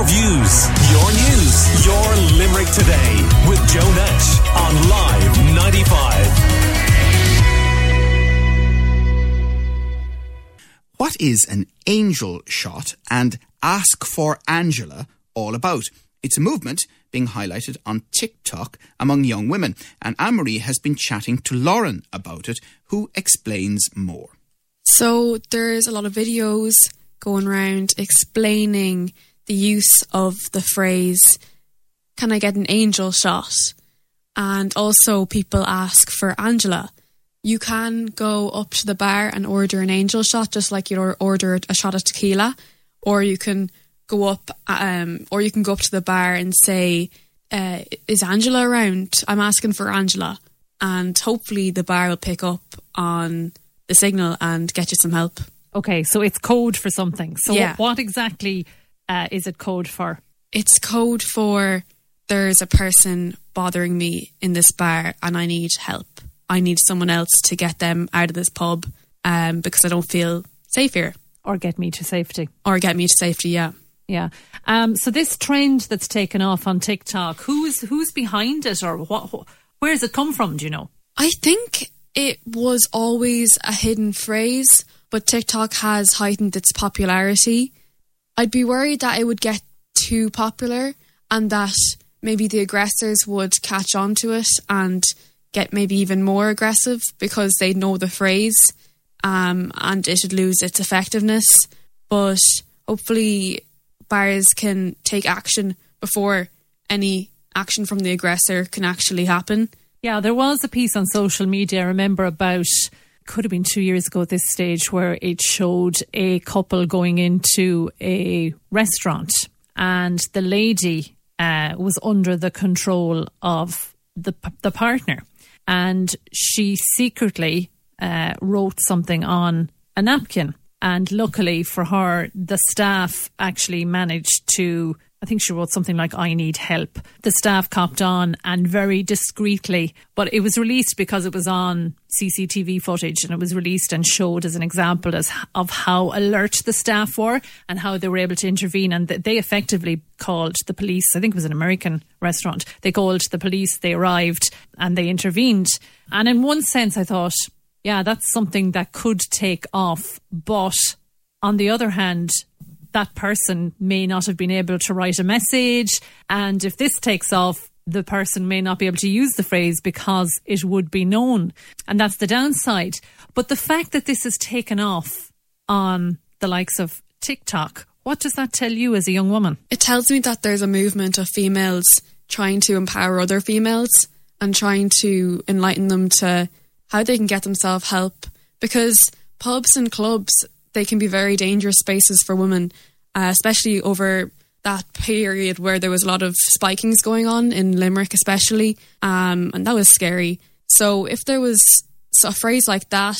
Your views, your news, your Limerick today with Joe Nash on Live 95. What is an angel shot and Ask for Angela all about? It's a movement being highlighted on TikTok among young women, and Anne Marie has been chatting to Lauren about it, who explains more. So there's a lot of videos going around explaining the use of the phrase, Can I get an angel shot? And also, people ask for Angela. You can go up to the bar and order an angel shot, just like you'd order a shot of tequila, or you can go up, um, or you can go up to the bar and say, uh, "Is Angela around? I'm asking for Angela," and hopefully the bar will pick up on the signal and get you some help. Okay, so it's code for something. So Yeah. what exactly uh, is it code for? It's code for there's a person bothering me in this bar and I need help. I need someone else to get them out of this pub um, because I don't feel safe here Or get me to safety? or get me to safety. Yeah. Yeah. Um, so this trend that's taken off on TikTok, who's who's behind it, or what? Where's it come from? Do you know? I think it was always a hidden phrase, but TikTok has heightened its popularity. I'd be worried that it would get too popular and that maybe the aggressors would catch on to it and get maybe even more aggressive because they know the phrase um, and it would lose its effectiveness. But hopefully, bars can take action before any action from the aggressor can actually happen. Yeah, there was a piece on social media. I remember about could have been two years ago at this stage where it showed a couple going into a restaurant and the lady uh, was under the control of the the partner. And she secretly uh, wrote something on a napkin. And luckily for her the staff actually managed to I think she wrote something like, I need help. The staff copped on and very discreetly, but it was released because it was on CCTV footage and it was released and showed as an example as, of how alert the staff were and how they were able to intervene. And they effectively called the police. I think it was an American restaurant. They called the police, they arrived and they intervened. And in one sense, I thought, yeah, that's something that could take off. But on the other hand, that person may not have been able to write a message. And if this takes off, the person may not be able to use the phrase because it would be known. And that's the downside. But the fact that this has taken off on the likes of TikTok, what does that tell you as a young woman? It tells me that there's a movement of females trying to empower other females and trying to enlighten them to how they can get themselves help because pubs and clubs they can be very dangerous spaces for women uh, especially over that period where there was a lot of spikings going on in Limerick especially um, and that was scary. So if there was a phrase like that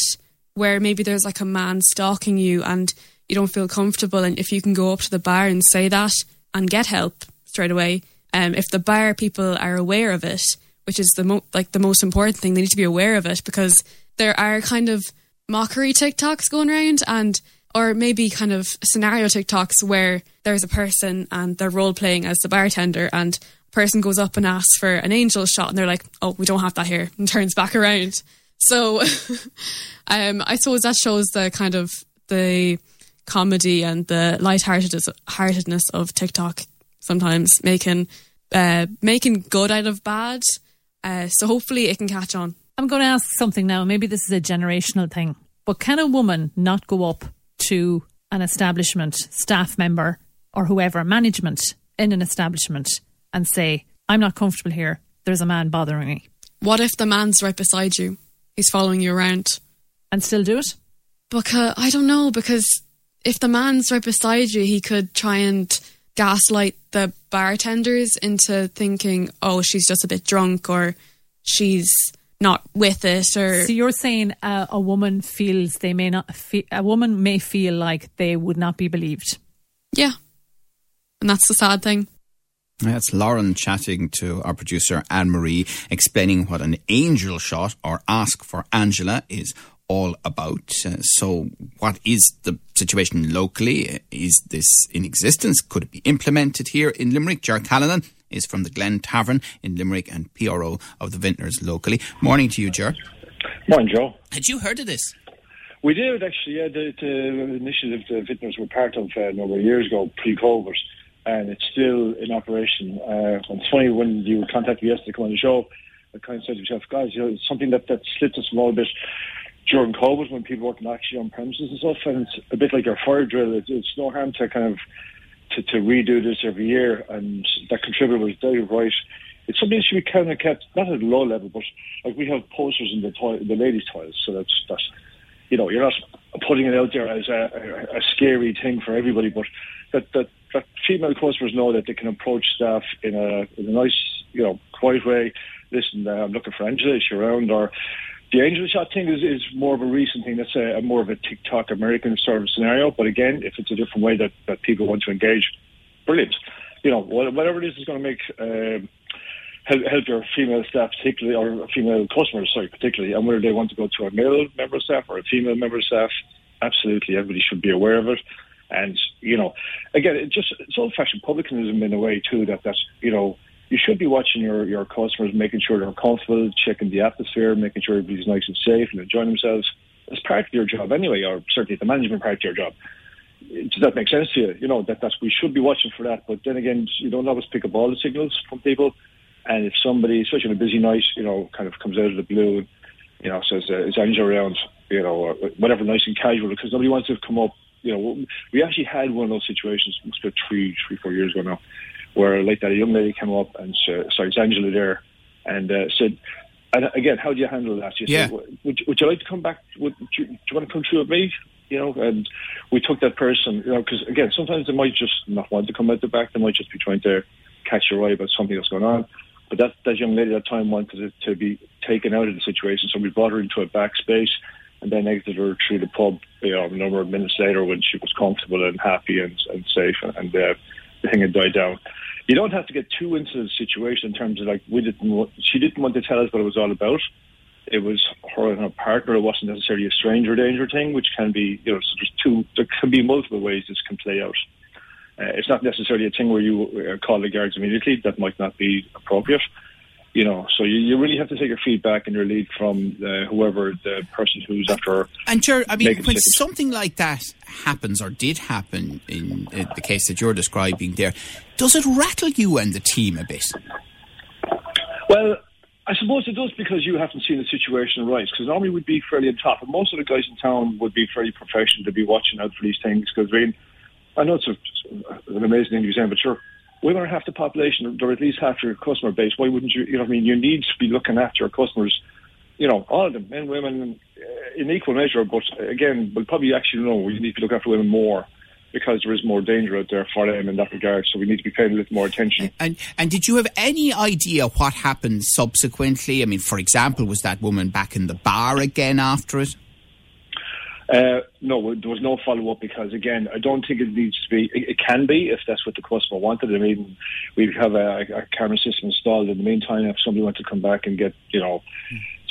where maybe there's like a man stalking you and you don't feel comfortable and if you can go up to the bar and say that and get help straight away um, if the bar people are aware of it which is the mo- like the most important thing they need to be aware of it because there are kind of mockery TikToks going around and or maybe kind of scenario TikToks where there's a person and they're role playing as the bartender and a person goes up and asks for an angel shot and they're like, oh, we don't have that here and turns back around. So um, I suppose that shows the kind of the comedy and the lightheartedness heartedness of TikTok sometimes making uh, making good out of bad. Uh, so hopefully it can catch on. I'm going to ask something now. Maybe this is a generational thing, but can a woman not go up to an establishment, staff member, or whoever, management in an establishment, and say, I'm not comfortable here. There's a man bothering me. What if the man's right beside you? He's following you around. And still do it? Because uh, I don't know, because if the man's right beside you, he could try and gaslight the bartenders into thinking, oh, she's just a bit drunk or she's not with it or So you're saying uh, a woman feels they may not, fe- a woman may feel like they would not be believed. yeah. And that's the sad thing. That's Lauren chatting to our producer Anne Marie, explaining what an angel shot or ask for Angela is all about. Uh, so, what is the situation locally? Is this in existence? Could it be implemented here in Limerick? Ger Callanan is from the Glen Tavern in Limerick and PRO of the Vintners locally. Morning to you, Ger. Morning, Joe. Had you heard of this? We did actually. Yeah, the, the initiative the Vintners were part of uh, a number of years ago, pre-COVID, and it's still in operation. Uh, it's funny when you contacted me yesterday to come on the show. I kind of said to myself, guys, you know, it's something that that slipped us a small bit during COVID when people working actually on premises and stuff, and it's a bit like your fire drill. It's, it's no harm to kind of to, to redo this every year, and that contributor was very right. It's something should be kind of kept not at a low level, but like we have posters in the toilet, the ladies' toilets, so that's that's you know you're not putting it out there as a, a, a scary thing for everybody, but that that that female customers know that they can approach staff in a in a nice you know quiet way. Listen, uh, I'm looking for Angela. Is she around? Or the angel shot thing is, is more of a recent thing. That's a, a more of a TikTok American sort of scenario. But again, if it's a different way that, that people want to engage, brilliant. You know, whatever it is is going to make um, help, help your female staff, particularly, or female customers, sorry, particularly, and whether they want to go to a male member of staff or a female member of staff, absolutely, everybody should be aware of it. And you know, again, it just it's old-fashioned publicanism in a way too. That that you know you should be watching your, your customers, making sure they're comfortable, checking the atmosphere, making sure everybody's nice and safe and enjoying themselves. As part of your job anyway, or certainly the management part of your job. Does that make sense to you? You know, that that's, we should be watching for that. But then again, you don't always pick up all the signals from people. And if somebody, especially on a busy night, you know, kind of comes out of the blue and, you know, says, uh, is Angela around, you know, or whatever, nice and casual, because nobody wants to come up. You know, we actually had one of those situations, must three, three, four years ago now, where like that a young lady came up and uh, sorry, it's Angela there, and uh, said, and again, how do you handle that? She Yeah. said, would, would you like to come back? Would, do, you, do you want to come through with me? You know, and we took that person, you know, because again, sometimes they might just not want to come out the back. They might just be trying to catch your eye about something that's going on. But that, that young lady at that time wanted it to be taken out of the situation, so we brought her into a back space and then exited her through the pub, you know, a number of minutes later when she was comfortable and happy and, and safe, and uh, the thing had died down. You don't have to get too into the situation in terms of like we didn't. Want, she didn't want to tell us what it was all about. It was her and her partner. It wasn't necessarily a stranger danger thing, which can be, you know, so there's two. There can be multiple ways this can play out. Uh, it's not necessarily a thing where you uh, call the guards immediately. That might not be appropriate. You know, so you, you really have to take your feedback and your lead from uh, whoever the person who's after. And Ger, I mean, when something like that happens or did happen in, the case that you're describing there, does it rattle you and the team a bit? Well, I suppose it does because you haven't seen the situation right. Because normally we'd be fairly on top, and most of the guys in town would be fairly professional to be watching out for these things. Because I mean, I know it's a, an amazing thing to be saying, but sure, women are half the population. They're at least half your customer base. Why wouldn't you? You know, I mean, you need to be looking after your customers. You know, all of them, men, women, uh, in equal measure. But again, but probably actually no, we need to look after women more because there is more danger out there for them in that regard. So we need to be paying a little more attention. And and did you have any idea what happened subsequently? I mean, for example, was that woman back in the bar again after it? Uh, no, there was no follow up because again, I don't think it needs to be. It, it can be if that's what the customer wanted. I mean, we have a, a camera system installed. In the meantime, if somebody wants to come back and get you know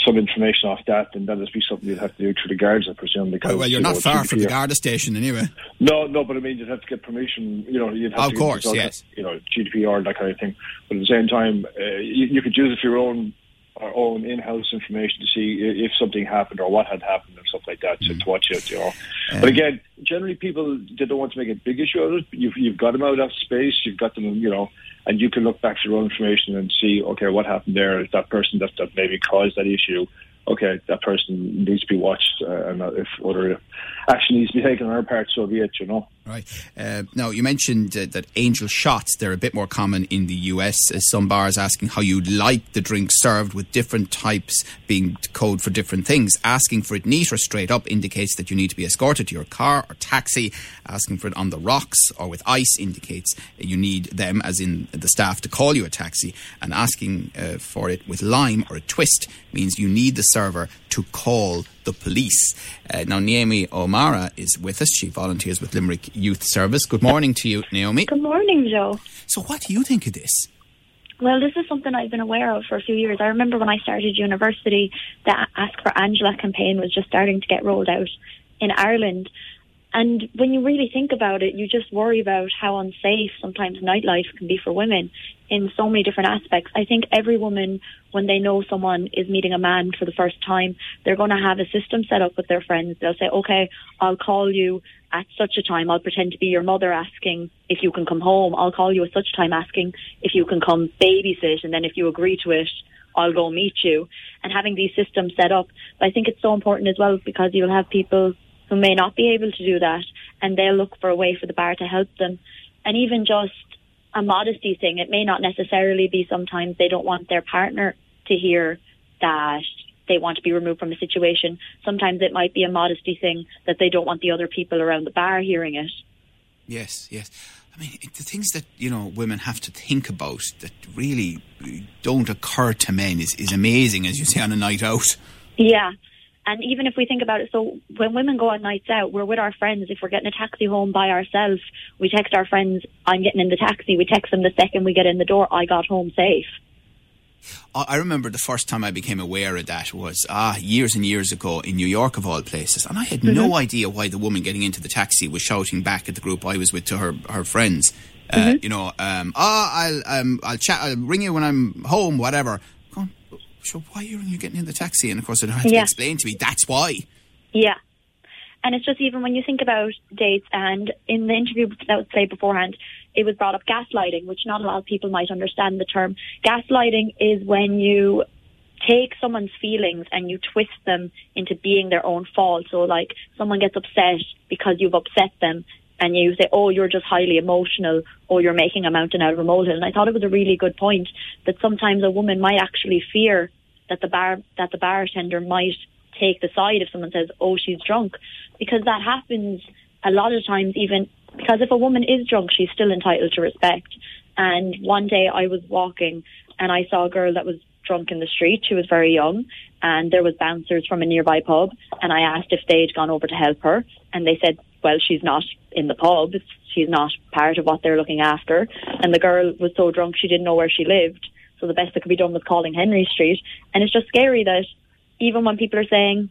some information off that, then that'll be something you'd have to do through the guards, I presume. Because well, you're you not know, far from the Garda station anyway. No, no, but I mean, you'd have to get permission. You know, you'd have Of to course, get, yes. You know, GDPR and that kind of thing. But at the same time, uh, you, you could use it for your own our own in-house information to see if something happened or what had happened and stuff like that to, to watch it. You know, but again, generally people they don't want to make a big issue out of it. You've you've got them out of space. You've got them, you know, and you can look back to your own information and see, okay, what happened there? Is that person that that maybe caused that issue? Okay, that person needs to be watched, uh, and if other action needs to be taken on our part, so be it. You know. Right. Uh, now, you mentioned uh, that angel shots, they're a bit more common in the US. Uh, some bars asking how you'd like the drink served with different types being code for different things. Asking for it neat or straight up indicates that you need to be escorted to your car or taxi. Asking for it on the rocks or with ice indicates you need them, as in the staff, to call you a taxi. And asking uh, for it with lime or a twist means you need the server to call the police. Uh, now, Naomi O'Mara is with us. She volunteers with Limerick Youth Service. Good morning to you, Naomi. Good morning, Joe. So, what do you think of this? Well, this is something I've been aware of for a few years. I remember when I started university, the Ask for Angela campaign was just starting to get rolled out in Ireland. And when you really think about it, you just worry about how unsafe sometimes nightlife can be for women in so many different aspects. I think every woman, when they know someone is meeting a man for the first time, they're going to have a system set up with their friends. They'll say, okay, I'll call you at such a time. I'll pretend to be your mother asking if you can come home. I'll call you at such time asking if you can come babysit. And then if you agree to it, I'll go meet you. And having these systems set up. I think it's so important as well because you'll have people who may not be able to do that and they'll look for a way for the bar to help them. And even just a modesty thing, it may not necessarily be sometimes they don't want their partner to hear that they want to be removed from a situation. Sometimes it might be a modesty thing that they don't want the other people around the bar hearing it. Yes, yes. I mean, the things that you know women have to think about that really don't occur to men is, is amazing, as you say on a night out. Yeah, and even if we think about it, so when women go on nights out, we're with our friends. If we're getting a taxi home by ourselves, we text our friends, I'm getting in the taxi. We text them the second we get in the door, I got home safe. I remember the first time I became aware of that was ah years and years ago in New York of all places, and I had mm-hmm. no idea why the woman getting into the taxi was shouting back at the group I was with to her her friends. Uh, mm-hmm. You know, um, oh, I'll um, I'll chat, I'll ring you when I'm home, whatever so why are you getting in the taxi? And of course, it had to yeah. explain to me that's why. Yeah. And it's just even when you think about dates, and in the interview that was played beforehand, it was brought up gaslighting, which not a lot of people might understand the term. Gaslighting is when you take someone's feelings and you twist them into being their own fault. So, like, someone gets upset because you've upset them, and you say, oh, you're just highly emotional, or you're making a mountain out of a molehill. And I thought it was a really good point that sometimes a woman might actually fear that the bar that the bartender might take the side if someone says, "Oh, she's drunk," because that happens a lot of times. Even because if a woman is drunk, she's still entitled to respect. And one day I was walking and I saw a girl that was drunk in the street. She was very young, and there was bouncers from a nearby pub. And I asked if they'd gone over to help her, and they said, "Well, she's not in the pub. She's not part of what they're looking after." And the girl was so drunk she didn't know where she lived. So the best that could be done was calling Henry Street. And it's just scary that even when people are saying,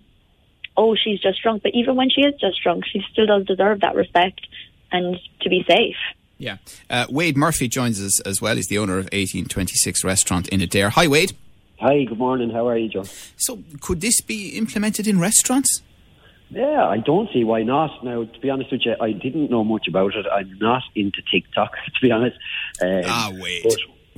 oh, she's just drunk, but even when she is just drunk, she still does deserve that respect and to be safe. Yeah. Uh, Wade Murphy joins us as well. He's the owner of 1826 Restaurant in Adare. Hi, Wade. Hi, good morning. How are you, John? So, could this be implemented in restaurants? Yeah, I don't see why not. Now, to be honest with you, I didn't know much about it. I'm not into TikTok, to be honest. Um, ah, wait.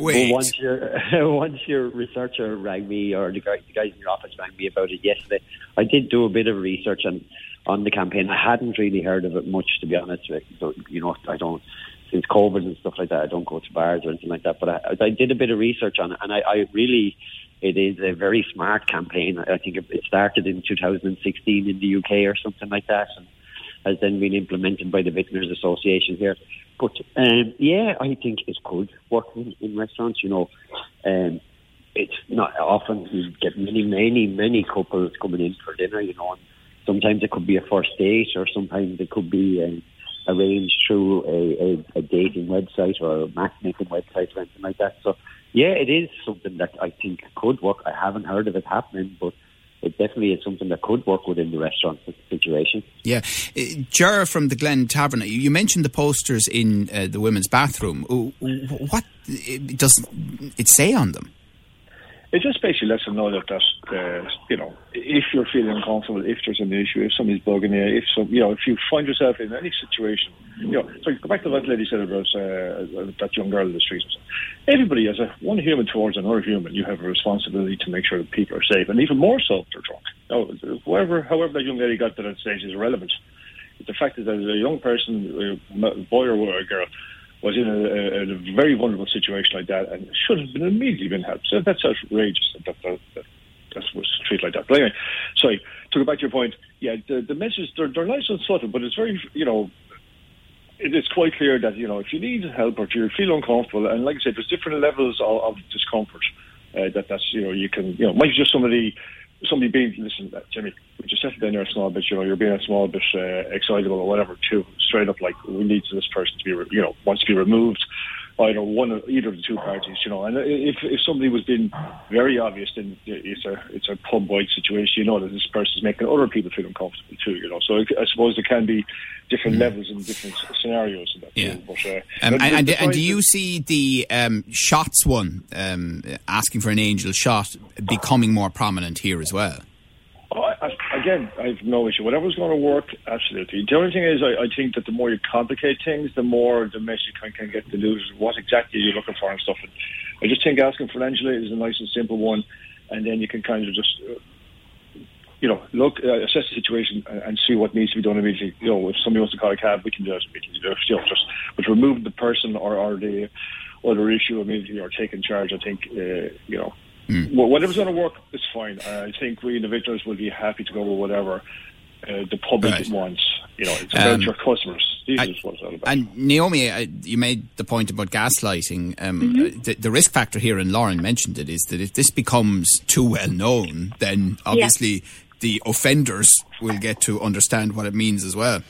Wait. once your once your researcher rang me, or the, guy, the guys in your office rang me about it yesterday, I did do a bit of research on on the campaign. I hadn't really heard of it much, to be honest. With you. you know, I don't since COVID and stuff like that. I don't go to bars or anything like that. But I, I did a bit of research on it, and I, I really it is a very smart campaign. I think it started in 2016 in the UK or something like that, and has then been implemented by the Vintners Association here. But um, yeah, I think it could work in, in restaurants. You know, um, it's not often you get many, many, many couples coming in for dinner. You know, and sometimes it could be a first date, or sometimes it could be um, arranged through a, a, a dating website or a matchmaking website or anything like that. So yeah, it is something that I think could work. I haven't heard of it happening, but it definitely is something that could work within the restaurant situation. Yeah. Uh, Ger from the Glen Tavern, you mentioned the posters in uh, the women's bathroom. What does it say on them? It just basically lets them know that, that uh, you know, if you're feeling uncomfortable, if there's an issue, if somebody's bugging you, if some, you know, if you find yourself in any situation, you know, so go back to what lady said about uh, that young girl in the streets. Everybody, as a one human towards another human, you have a responsibility to make sure that people are safe, and even more so if they're drunk. Know, whoever, however that young lady got to that stage is irrelevant. The fact is that a young person, a boy or a girl, was in a, a, a, very vulnerable situation like that and should have been immediately been helped. So that's outrageous that that, that, that was treated like that. But anyway, sorry, to go back to your point, yeah, the, the messages, they're, they're nice and subtle, but it's very, you know, it is quite clear that, you know, if you need help or if you feel uncomfortable, and like I said, there's different levels of, of discomfort uh, that that's, you know, you can, you know, might just somebody somebody being, listen, uh, Jimmy, we just settle down there a small bit, you know, you're being a small bit uh, excitable or whatever, too, straight up like, we need this person to be, re- you know, wants to be removed either one or either of the two parties, you know. And if if somebody was being very obvious, then it's a it's a pub wide situation. You know that this person is making other people feel uncomfortable too. You know, so I suppose there can be different mm. levels and different scenarios. In that yeah. Too. But, uh, um, and, and, and, do you see the um, shots one um, asking for an angel shot becoming more prominent here as well? Again, I have no issue. Whatever's going to work, absolutely. The only thing is, I, I, think that the more you complicate things, the more the message can, can get diluted. What exactly you're looking for and stuff. And I just think asking for Angela is a nice and simple one, and then you can kind of just, uh, you know, look, uh, assess the situation and, and, see what needs to be done immediately. You know, if somebody wants to call a cab, we can do it. It. You know, just but remove the person or, or the other issue immediately or taking charge. I think, uh, you know Mm. Well, whatever's going to work is fine. Uh, I think we individuals will be happy to go with whatever uh, the public right. wants. You know, it's about um, your customers. This is what it's all about. And Naomi, uh, you made the point about gaslighting. Um, mm-hmm. the, the, risk factor here, and Lauren mentioned it, is that if this becomes too well known, then obviously yeah. the offenders will get to understand what it means as well.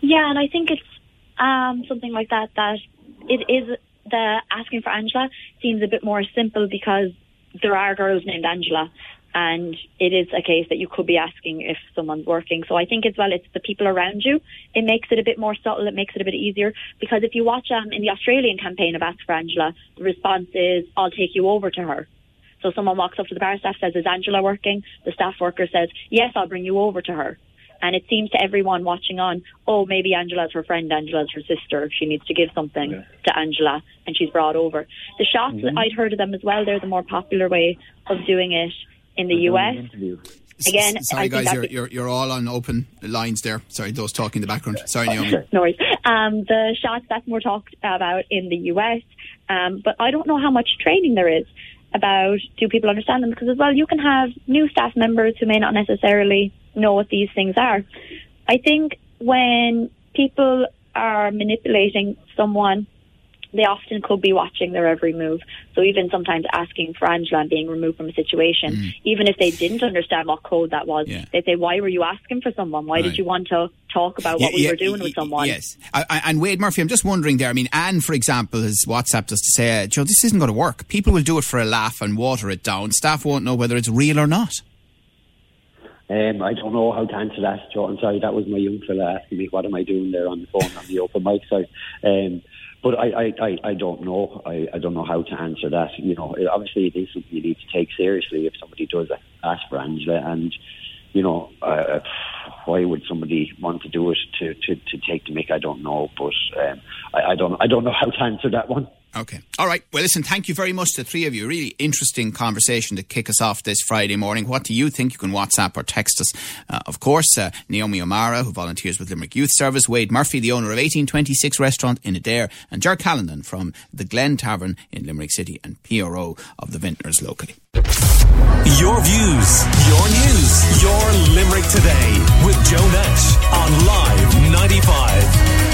Yeah, and I think it's um, something like that that it is the asking for Angela seems a bit more simple because there are girls named Angela, and it is a case that you could be asking if someone's working. So I think as well, it's the people around you. It makes it a bit more subtle. It makes it a bit easier because if you watch um, in the Australian campaign of Ask for Angela, the response is, "I'll take you over to her." So someone walks up to the bar staff, says, "Is Angela working?" The staff worker says, "Yes, I'll bring you over to her." And it seems to everyone watching on, oh, maybe Angela's her friend, Angela's her sister. She needs to give something yeah. to Angela, and she's brought over. The shots, mm-hmm. I'd heard of them as well. They're the more popular way of doing it in the US. Again, sorry guys, you're, you're, you're all on open lines there. Sorry, those talking in the background. Sorry, Naomi. no worries. Um, the shots that's more talked about in the US, um, but I don't know how much training there is about do people understand them because as well you can have new staff members who may not necessarily know what these things are. I think when people are manipulating someone, they often could be watching their every move. So even sometimes asking for Angela and being removed from a situation, mm. even if they didn't understand what code that was, yeah. they'd say, "Why were you asking for someone? Why right. did you want to talk about yeah, what we yeah, were doing with someone?" Yes, I, and Wade Murphy, I'm just wondering there. I mean, Anne, for example, has WhatsApped us to say, "Joe, this isn't going to work. People will do it for a laugh and water it down. Staff won't know whether it's real or not." Um, I don't know how to answer that. I'm sorry, that was my young fella asking me what am I doing there on the phone on the open mic side. Um, but I, I, I, don't know. I, I don't know how to answer that. You know, obviously it is something you need to take seriously if somebody does ask for Angela. And you know, uh, why would somebody want to do it to, to, to take the mick? I don't know, but um, I, I don't I don't know how to answer that one. Okay. All right. Well, listen, thank you very much to the three of you. Really interesting conversation to kick us off this Friday morning. What do you think? You can WhatsApp or text us. Uh, of course, uh, Naomi O'Mara, who volunteers with Limerick Youth Service, Wade Murphy, the owner of 1826 Restaurant in Adare, and Ger Callanan from the Glen Tavern in Limerick City and PRO of the Vintners locally. Your views, your news, your Limerick today with Joe Nash on Live 95.